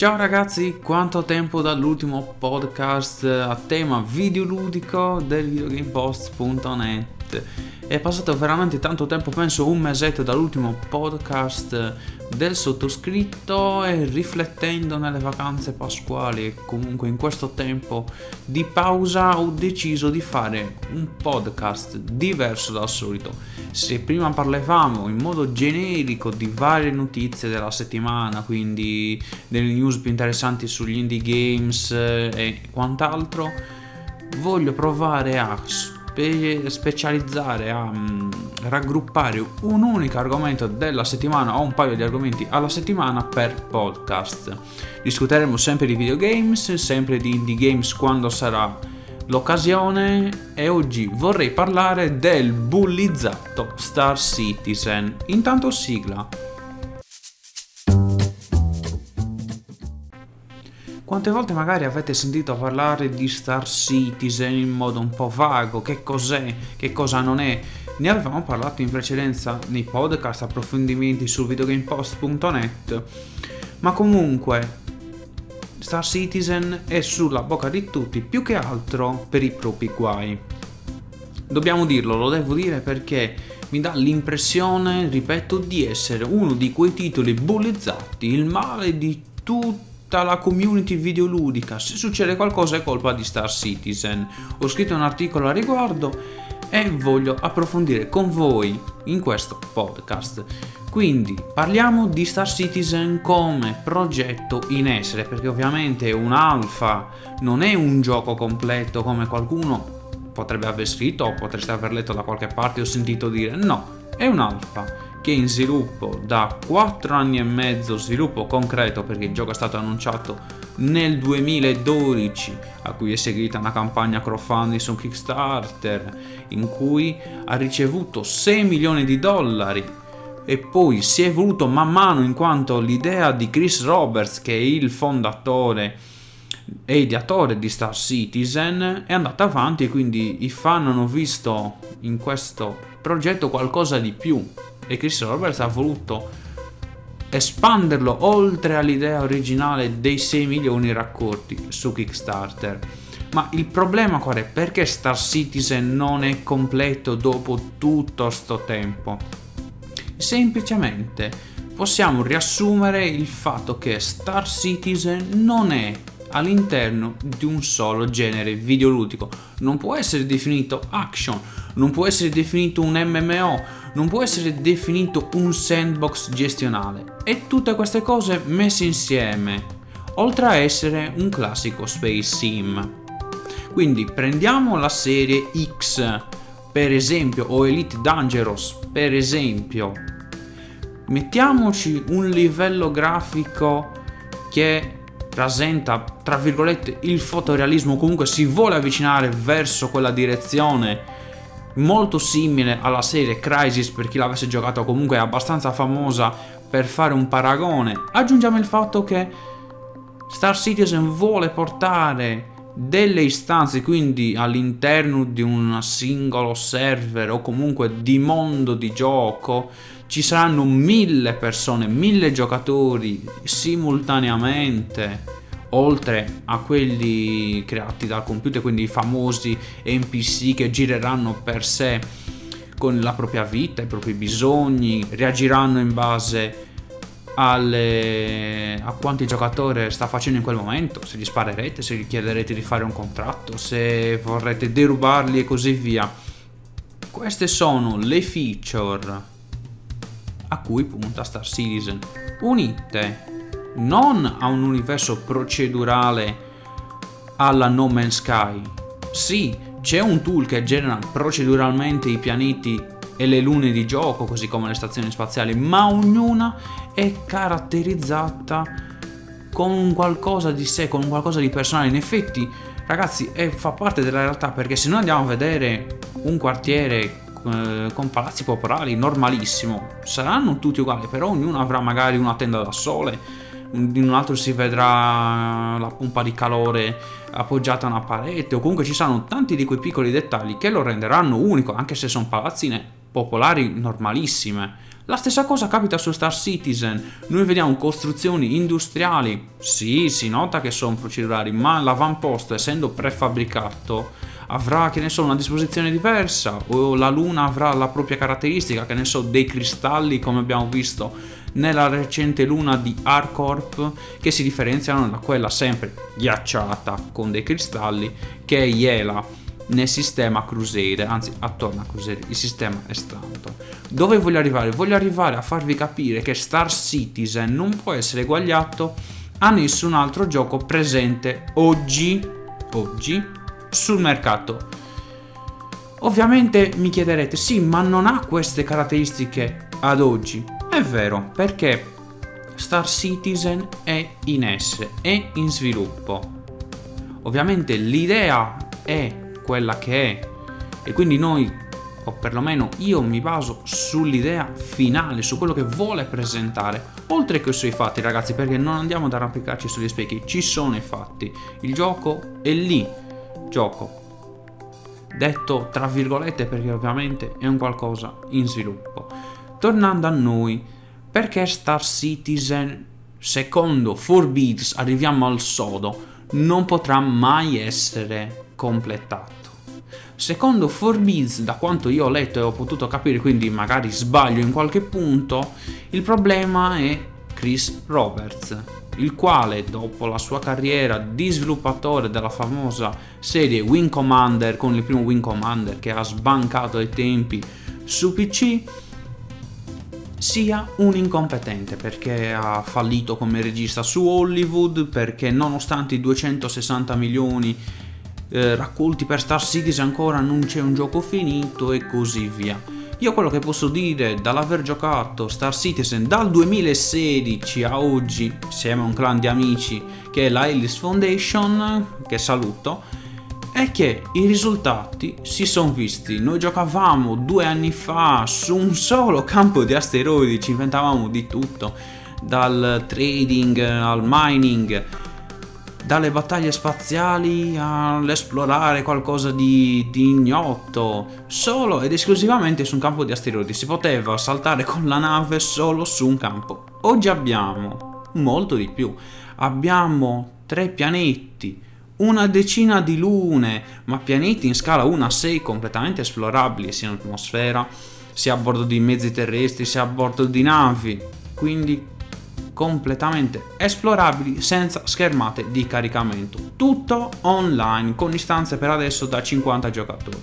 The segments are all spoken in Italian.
Ciao ragazzi, quanto tempo dall'ultimo podcast a tema videoludico del videogamepost.net è passato veramente tanto tempo, penso un mesetto dall'ultimo podcast del sottoscritto e riflettendo nelle vacanze pasquali e comunque in questo tempo di pausa ho deciso di fare un podcast diverso dal solito. Se prima parlavamo in modo generico di varie notizie della settimana, quindi delle news più interessanti sugli indie games e quant'altro, voglio provare a spe- specializzare, a um, raggruppare un unico argomento della settimana o un paio di argomenti alla settimana per podcast. Discuteremo sempre di videogames, sempre di indie games quando sarà l'occasione e oggi vorrei parlare del bullizzato Star Citizen. Intanto sigla. Quante volte magari avete sentito parlare di Star Citizen in modo un po' vago, che cos'è, che cosa non è? Ne avevamo parlato in precedenza nei podcast, approfondimenti su videogamepost.net, ma comunque Star Citizen è sulla bocca di tutti più che altro per i propri guai. Dobbiamo dirlo, lo devo dire perché mi dà l'impressione, ripeto, di essere uno di quei titoli bullizzati, il male di tutti la community videoludica. Se succede qualcosa è colpa di Star Citizen. Ho scritto un articolo a riguardo e voglio approfondire con voi in questo podcast. Quindi parliamo di Star Citizen come progetto in essere, perché ovviamente un alfa, non è un gioco completo come qualcuno potrebbe aver scritto o potreste aver letto da qualche parte o sentito dire. No, è un alfa che è in sviluppo da 4 anni e mezzo, sviluppo concreto perché il gioco è stato annunciato nel 2012 a cui è seguita una campagna crowdfunding su Kickstarter in cui ha ricevuto 6 milioni di dollari. E poi si è evoluto man mano in quanto l'idea di Chris Roberts che è il fondatore e ideatore di Star Citizen è andata avanti e quindi i fan hanno visto in questo progetto qualcosa di più e Chris Roberts ha voluto espanderlo oltre all'idea originale dei 6 milioni raccolti su Kickstarter. Ma il problema qual è? Perché Star Citizen non è completo dopo tutto sto tempo? Semplicemente possiamo riassumere il fatto che Star Citizen non è all'interno di un solo genere videoludico. Non può essere definito action, non può essere definito un MMO, non può essere definito un sandbox gestionale. E tutte queste cose messe insieme, oltre a essere un classico space sim. Quindi prendiamo la serie X, per esempio, o Elite Dangerous, per esempio. Mettiamoci un livello grafico che rasenta, tra virgolette, il fotorealismo, comunque si vuole avvicinare verso quella direzione molto simile alla serie Crisis per chi l'avesse giocato comunque è abbastanza famosa per fare un paragone. Aggiungiamo il fatto che Star Citizen vuole portare delle istanze quindi all'interno di un singolo server o comunque di mondo di gioco ci saranno mille persone mille giocatori simultaneamente oltre a quelli creati dal computer, quindi i famosi NPC che gireranno per sé con la propria vita, i propri bisogni, reagiranno in base alle, a quanto il giocatore sta facendo in quel momento, se gli sparerete, se gli chiederete di fare un contratto, se vorrete derubarli e così via. Queste sono le feature a cui punta Star Citizen, unite non a un universo procedurale alla No Man's Sky. Sì, c'è un tool che genera proceduralmente i pianeti e le lune di gioco, così come le stazioni spaziali, ma ognuna è caratterizzata con qualcosa di sé, con qualcosa di personale. In effetti, ragazzi, è, fa parte della realtà perché se noi andiamo a vedere un quartiere eh, con palazzi popolari normalissimo, saranno tutti uguali, però ognuno avrà magari una tenda da sole in un altro si vedrà la pompa di calore appoggiata a una parete o comunque ci saranno tanti di quei piccoli dettagli che lo renderanno unico anche se sono palazzine popolari normalissime. La stessa cosa capita su Star Citizen. Noi vediamo costruzioni industriali. Sì, si nota che sono procedurali, ma l'avamposto, essendo prefabbricato, avrà, che ne so, una disposizione diversa. O la luna avrà la propria caratteristica, che ne so, dei cristalli, come abbiamo visto nella recente luna di Arcorp, che si differenziano da quella sempre ghiacciata con dei cristalli, che è Iela nel sistema Crusader, anzi attorno a Crusader, il sistema è stanto. Dove voglio arrivare? Voglio arrivare a farvi capire che Star Citizen non può essere eguagliato a nessun altro gioco presente oggi, oggi sul mercato. Ovviamente mi chiederete, sì, ma non ha queste caratteristiche ad oggi. È vero, perché Star Citizen è in S, è in sviluppo. Ovviamente l'idea è quella che è e quindi noi o perlomeno io mi baso sull'idea finale, su quello che vuole presentare, oltre che sui fatti ragazzi, perché non andiamo ad arrampicarci sugli specchi, ci sono i fatti, il gioco è lì, gioco, detto tra virgolette perché ovviamente è un qualcosa in sviluppo. Tornando a noi, perché Star Citizen, secondo 4Beats, arriviamo al sodo, non potrà mai essere completato. Secondo Forbes, da quanto io ho letto e ho potuto capire, quindi magari sbaglio in qualche punto, il problema è Chris Roberts, il quale dopo la sua carriera di sviluppatore della famosa serie Wing Commander con il primo Wing Commander che ha sbancato ai tempi su PC, sia un incompetente perché ha fallito come regista su Hollywood, perché nonostante i 260 milioni eh, raccolti per Star Citizen ancora non c'è un gioco finito e così via. Io quello che posso dire dall'aver giocato Star Citizen dal 2016 a oggi, insieme a un clan di amici che è la Alice Foundation, che saluto, è che i risultati si sono visti. Noi giocavamo due anni fa su un solo campo di asteroidi, ci inventavamo di tutto, dal trading al mining dalle battaglie spaziali all'esplorare qualcosa di, di, ignoto, solo ed esclusivamente su un campo di asteroidi. Si poteva saltare con la nave solo su un campo. Oggi abbiamo molto di più. Abbiamo tre pianeti, una decina di lune, ma pianeti in scala 1 a 6 completamente esplorabili, sia in atmosfera, sia a bordo di mezzi terrestri, sia a bordo di navi. Quindi completamente esplorabili senza schermate di caricamento. Tutto online con istanze per adesso da 50 giocatori.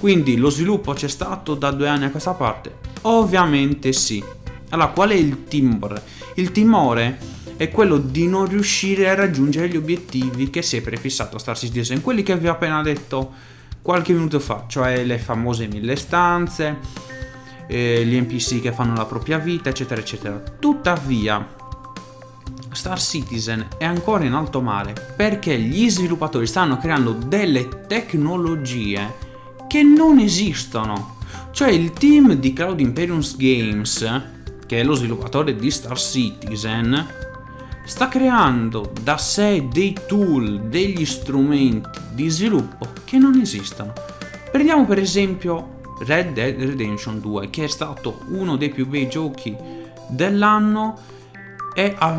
Quindi lo sviluppo c'è stato da due anni a questa parte? Ovviamente sì. Allora, qual è il timore? Il timore è quello di non riuscire a raggiungere gli obiettivi che si è prefissato Star Citizen, quelli che vi ho appena detto qualche minuto fa, cioè le famose mille stanze, eh, gli NPC che fanno la propria vita, eccetera, eccetera. Tuttavia, Star Citizen è ancora in alto mare perché gli sviluppatori stanno creando delle tecnologie che non esistono. Cioè il team di Cloud Imperiums Games, che è lo sviluppatore di Star Citizen, sta creando da sé dei tool, degli strumenti di sviluppo che non esistono. Prendiamo per esempio Red Dead Redemption 2, che è stato uno dei più bei giochi dell'anno e ha,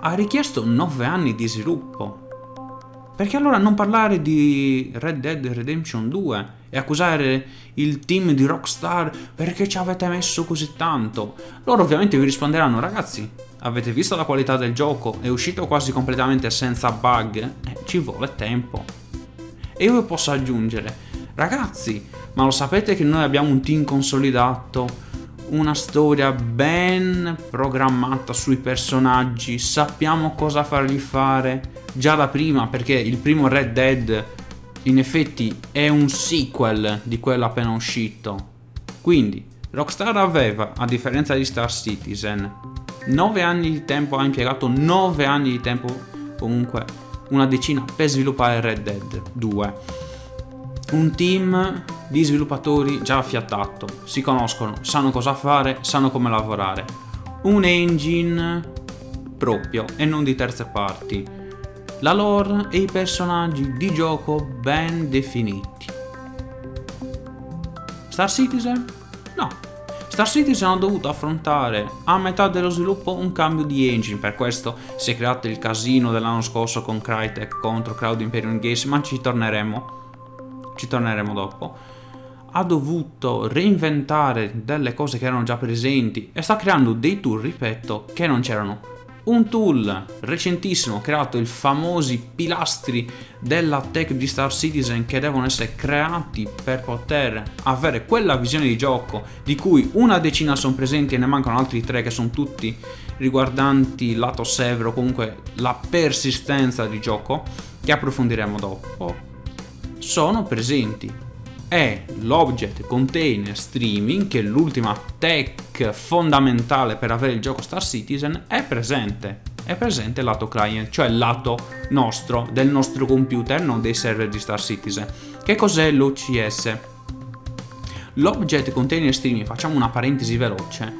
ha richiesto 9 anni di sviluppo. Perché allora non parlare di Red Dead Redemption 2 e accusare il team di Rockstar perché ci avete messo così tanto? Loro ovviamente vi risponderanno, ragazzi, avete visto la qualità del gioco? È uscito quasi completamente senza bug? Eh, ci vuole tempo. E io posso aggiungere, ragazzi, ma lo sapete che noi abbiamo un team consolidato, una storia ben programmata sui personaggi, sappiamo cosa fargli fare già da prima perché il primo Red Dead in effetti è un sequel di quello appena uscito. Quindi Rockstar aveva, a differenza di Star Citizen, 9 anni di tempo, ha impiegato 9 anni di tempo, comunque una decina per sviluppare Red Dead 2 un team di sviluppatori già affiattato, si conoscono, sanno cosa fare, sanno come lavorare. Un engine proprio e non di terze parti. La lore e i personaggi di gioco ben definiti. Star Citizen No. Star Citizen ha dovuto affrontare a metà dello sviluppo un cambio di engine, per questo si è creato il casino dell'anno scorso con Crytek contro Cloud Imperium Games, ma ci torneremo. Ci torneremo dopo. Ha dovuto reinventare delle cose che erano già presenti e sta creando dei tool, ripeto, che non c'erano un tool recentissimo creato i famosi pilastri della tech di Star Citizen che devono essere creati per poter avere quella visione di gioco di cui una decina sono presenti e ne mancano altri tre che sono tutti riguardanti lato severo comunque la persistenza di gioco che approfondiremo dopo sono presenti è l'object container streaming, che è l'ultima tech fondamentale per avere il gioco Star Citizen, è presente. È presente lato client, cioè il lato nostro, del nostro computer, non dei server di Star Citizen. Che cos'è l'OCS? L'object container streaming, facciamo una parentesi veloce,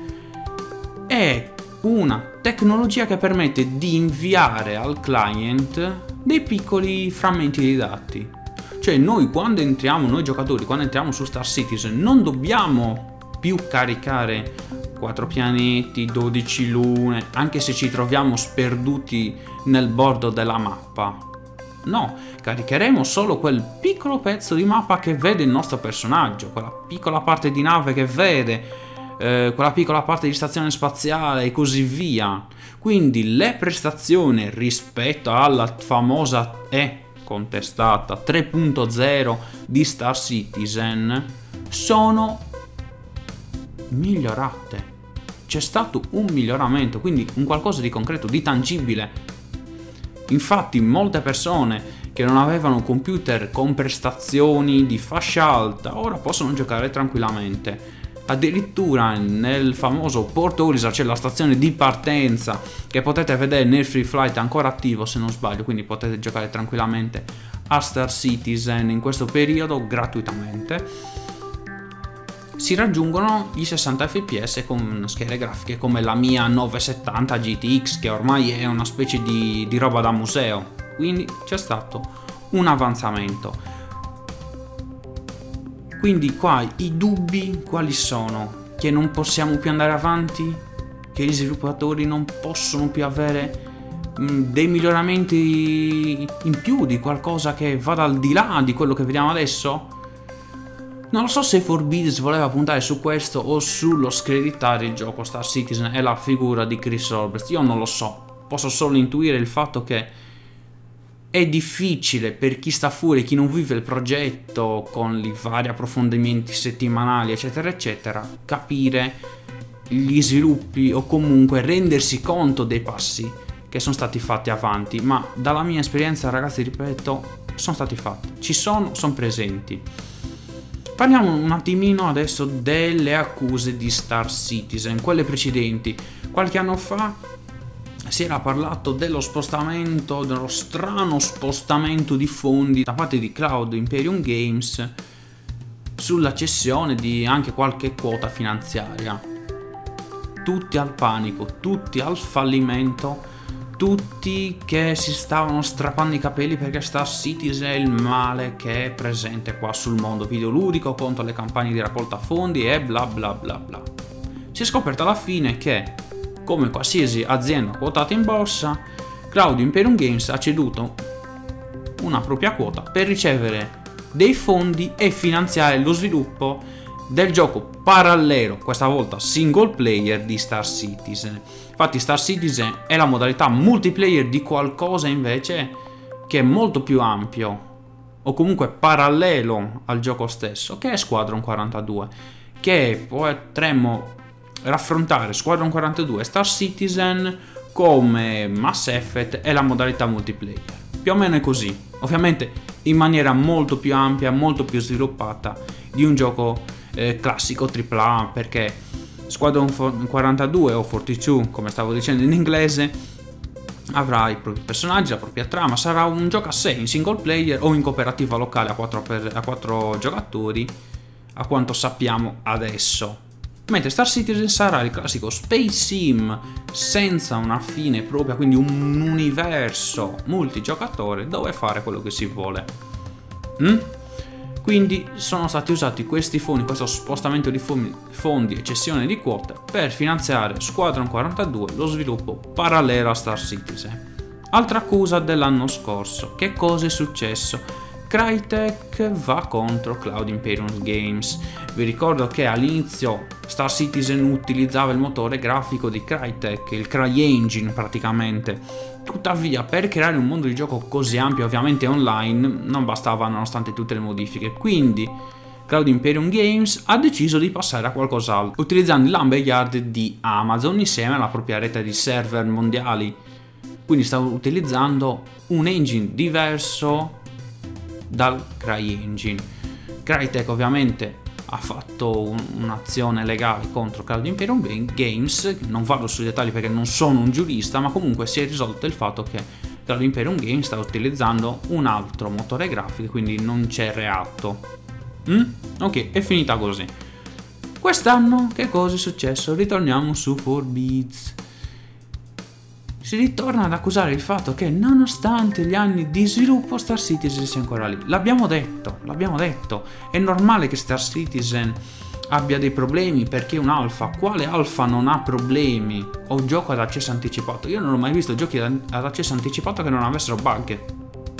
è una tecnologia che permette di inviare al client dei piccoli frammenti di dati cioè noi quando entriamo, noi giocatori, quando entriamo su Star Citizen non dobbiamo più caricare 4 pianeti, 12 lune, anche se ci troviamo sperduti nel bordo della mappa. No, caricheremo solo quel piccolo pezzo di mappa che vede il nostro personaggio, quella piccola parte di nave che vede, eh, quella piccola parte di stazione spaziale e così via. Quindi le prestazioni rispetto alla famosa E contestata 3.0 di Star Citizen sono migliorate. C'è stato un miglioramento, quindi un qualcosa di concreto, di tangibile. Infatti molte persone che non avevano computer con prestazioni di fascia alta ora possono giocare tranquillamente Addirittura nel famoso Port Olisar c'è la stazione di partenza che potete vedere nel Free Flight ancora attivo se non sbaglio, quindi potete giocare tranquillamente a Star Citizen in questo periodo gratuitamente. Si raggiungono i 60 fps con schede grafiche come la mia 970 GTX che ormai è una specie di, di roba da museo, quindi c'è stato un avanzamento. Quindi qua i dubbi quali sono? Che non possiamo più andare avanti? Che gli sviluppatori non possono più avere mm, dei miglioramenti in più di qualcosa che vada al di là di quello che vediamo adesso? Non lo so se Forbidden voleva puntare su questo o sullo screditare il gioco Star Citizen e la figura di Chris Roberts, io non lo so. Posso solo intuire il fatto che è difficile per chi sta fuori, chi non vive il progetto con i vari approfondimenti settimanali, eccetera, eccetera, capire gli sviluppi o comunque rendersi conto dei passi che sono stati fatti avanti. Ma dalla mia esperienza, ragazzi, ripeto, sono stati fatti, ci sono, sono presenti. Parliamo un attimino adesso delle accuse di Star Citizen, quelle precedenti. Qualche anno fa si era parlato dello spostamento, dello strano spostamento di fondi da parte di Cloud Imperium Games sulla cessione di anche qualche quota finanziaria. Tutti al panico, tutti al fallimento, tutti che si stavano strappando i capelli perché Star Citizen il male che è presente qua sul mondo videoludico contro le campagne di raccolta fondi e bla bla bla bla. Si è scoperto alla fine che come qualsiasi azienda quotata in borsa, Cloud Imperium Games ha ceduto una propria quota per ricevere dei fondi e finanziare lo sviluppo del gioco parallelo, questa volta single player di Star Citizen. Infatti Star Citizen è la modalità multiplayer di qualcosa invece che è molto più ampio o comunque parallelo al gioco stesso, che è Squadron 42, che potremmo raffrontare Squadron 42 e Star Citizen come Mass Effect e la modalità multiplayer. Più o meno è così, ovviamente in maniera molto più ampia, molto più sviluppata di un gioco eh, classico AAA perché Squadron 42 o 42 come stavo dicendo in inglese avrà i propri personaggi, la propria trama, sarà un gioco a sé in single player o in cooperativa locale a 4, per, a 4 giocatori a quanto sappiamo adesso mentre Star Citizen sarà il classico space sim senza una fine propria, quindi un universo multigiocatore dove fare quello che si vuole. Mm? Quindi sono stati usati questi fondi, questo spostamento di fondi e cessione di quote per finanziare Squadron 42, lo sviluppo parallelo a Star Citizen. Altra accusa dell'anno scorso, che cosa è successo? Crytek va contro Cloud Imperium Games. Vi ricordo che all'inizio Star Citizen utilizzava il motore grafico di Crytek, il CryEngine praticamente. Tuttavia, per creare un mondo di gioco così ampio, ovviamente online, non bastava nonostante tutte le modifiche. Quindi, Cloud Imperium Games ha deciso di passare a qualcos'altro, utilizzando l'Amberyard di Amazon insieme alla propria rete di server mondiali. Quindi sta utilizzando un engine diverso dal CryEngine. Crytek ovviamente ha fatto un, un'azione legale contro Cloud Imperium Games, non vado sui dettagli perché non sono un giurista, ma comunque si è risolto il fatto che Cloud Imperium Games sta utilizzando un altro motore grafico, quindi non c'è reatto. Mm? Ok, è finita così. Quest'anno che cosa è successo? Ritorniamo su 4Beats si ritorna ad accusare il fatto che nonostante gli anni di sviluppo Star Citizen sia ancora lì. L'abbiamo detto, l'abbiamo detto. È normale che Star Citizen abbia dei problemi perché un alfa. Quale alfa non ha problemi? O gioco ad accesso anticipato? Io non ho mai visto giochi ad accesso anticipato che non avessero bug.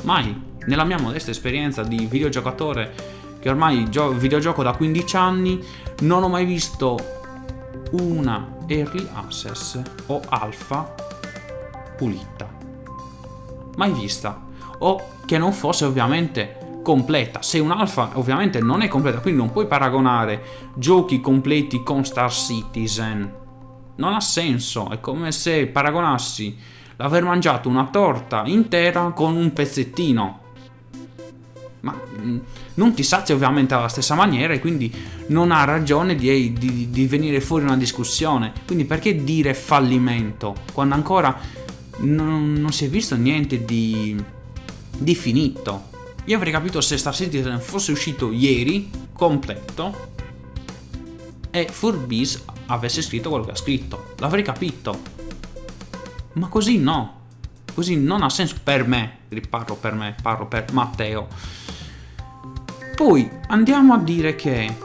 Mai. Nella mia modesta esperienza di videogiocatore, che ormai gio- videogioco da 15 anni, non ho mai visto una early access o alfa pulita. Mai vista. O che non fosse ovviamente completa. Se un'alfa ovviamente non è completa, quindi non puoi paragonare giochi completi con Star Citizen. Non ha senso, è come se paragonassi l'aver mangiato una torta intera con un pezzettino. Ma mm, non ti sazia ovviamente alla stessa maniera e quindi non ha ragione di, di, di venire fuori una discussione. Quindi perché dire fallimento quando ancora non, non si è visto niente di, di finito. Io avrei capito se Star Citizen fosse uscito ieri, completo, e Furbies avesse scritto quello che ha scritto. L'avrei capito. Ma così no. Così non ha senso per me. Riparlo per me, parlo per Matteo. Poi andiamo a dire che...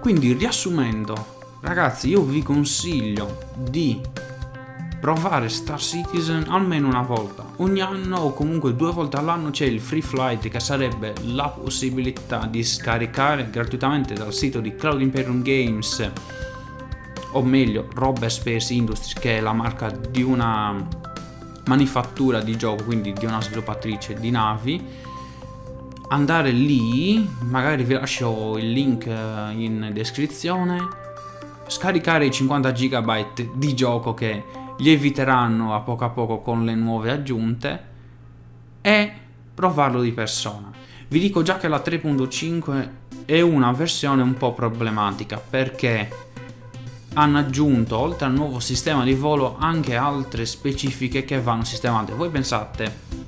Quindi riassumendo, ragazzi, io vi consiglio di provare Star Citizen almeno una volta. Ogni anno o comunque due volte all'anno c'è il Free Flight che sarebbe la possibilità di scaricare gratuitamente dal sito di Cloud Imperium Games o meglio Robber Space Industries che è la marca di una manifattura di gioco, quindi di una sviluppatrice di navi andare lì, magari vi lascio il link eh, in descrizione, scaricare i 50 GB di gioco che lieviteranno a poco a poco con le nuove aggiunte e provarlo di persona. Vi dico già che la 3.5 è una versione un po' problematica perché hanno aggiunto oltre al nuovo sistema di volo anche altre specifiche che vanno sistemate. Voi pensate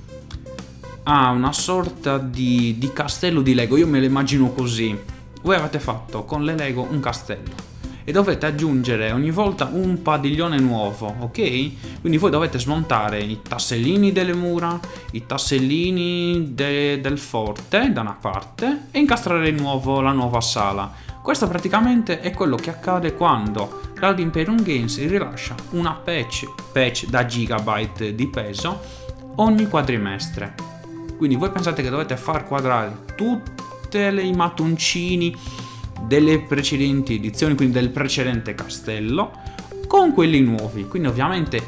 a una sorta di, di castello di Lego, io me lo immagino così. Voi avete fatto con le Lego un castello e dovete aggiungere ogni volta un padiglione nuovo, ok? Quindi voi dovete smontare i tassellini delle mura, i tassellini de- del forte da una parte e incastrare nuovo la nuova sala. Questo praticamente è quello che accade quando Cloud Imperium Games rilascia una patch, patch da gigabyte di peso ogni quadrimestre. Quindi voi pensate che dovete far quadrare tutti i mattoncini delle precedenti edizioni, quindi del precedente castello, con quelli nuovi. Quindi ovviamente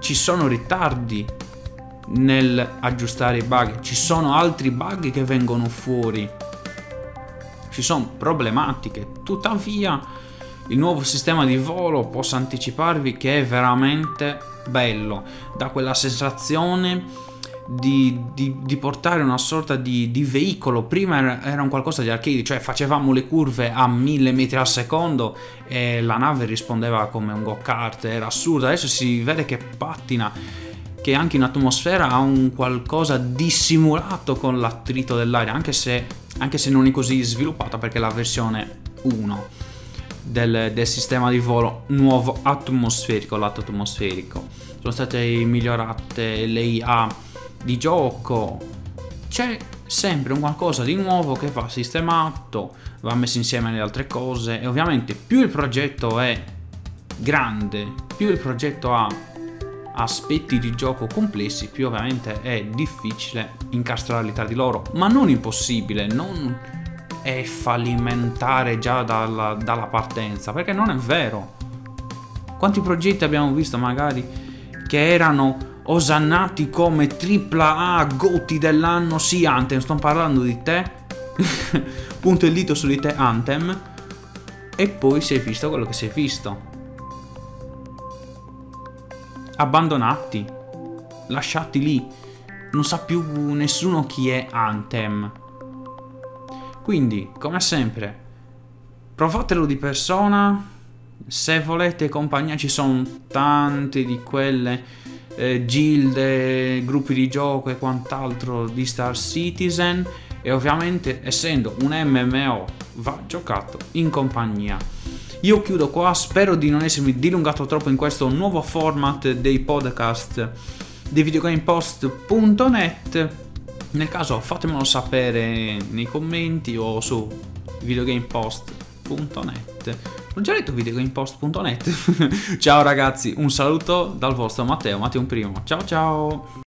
ci sono ritardi nel aggiustare i bug, ci sono altri bug che vengono fuori, ci sono problematiche. Tuttavia il nuovo sistema di volo posso anticiparvi che è veramente bello, da quella sensazione di, di, di, portare una sorta di, di, veicolo. Prima era, era un qualcosa di arcade, cioè facevamo le curve a mille metri al secondo e la nave rispondeva come un go-kart, era assurdo. Adesso si vede che pattina, che anche in atmosfera ha un qualcosa dissimulato con l'attrito dell'aria, anche se, anche se non è così sviluppata perché la versione 1 del, del sistema di volo nuovo atmosferico, lato atmosferico. Sono state migliorate le IA di gioco. C'è sempre un qualcosa di nuovo che va sistemato, va messo insieme alle altre cose e ovviamente più il progetto è grande, più il progetto ha aspetti di gioco complessi, più ovviamente è difficile incastrarli tra di loro, ma non impossibile, non è fallimentare già dalla, dalla partenza, perché non è vero. Quanti progetti abbiamo visto magari che erano osannati come tripla A goti dell'anno, sì Anthem, sto parlando di te, punto il dito su di te Anthem, e poi si è visto quello che si è visto. Abbandonati, lasciati lì, non sa più nessuno chi è Anthem. Quindi, come sempre, provatelo di persona, se volete compagnia ci sono tante di quelle eh, gilde, gruppi di gioco e quant'altro di Star Citizen e ovviamente essendo un MMO va giocato in compagnia. Io chiudo qua, spero di non essermi dilungato troppo in questo nuovo format dei podcast di videogamepost.net. Nel caso fatemelo sapere nei commenti o su videogamepost.net ho già detto videogamepost.net. ciao ragazzi, un saluto dal vostro Matteo, Matteo Primo. Ciao ciao!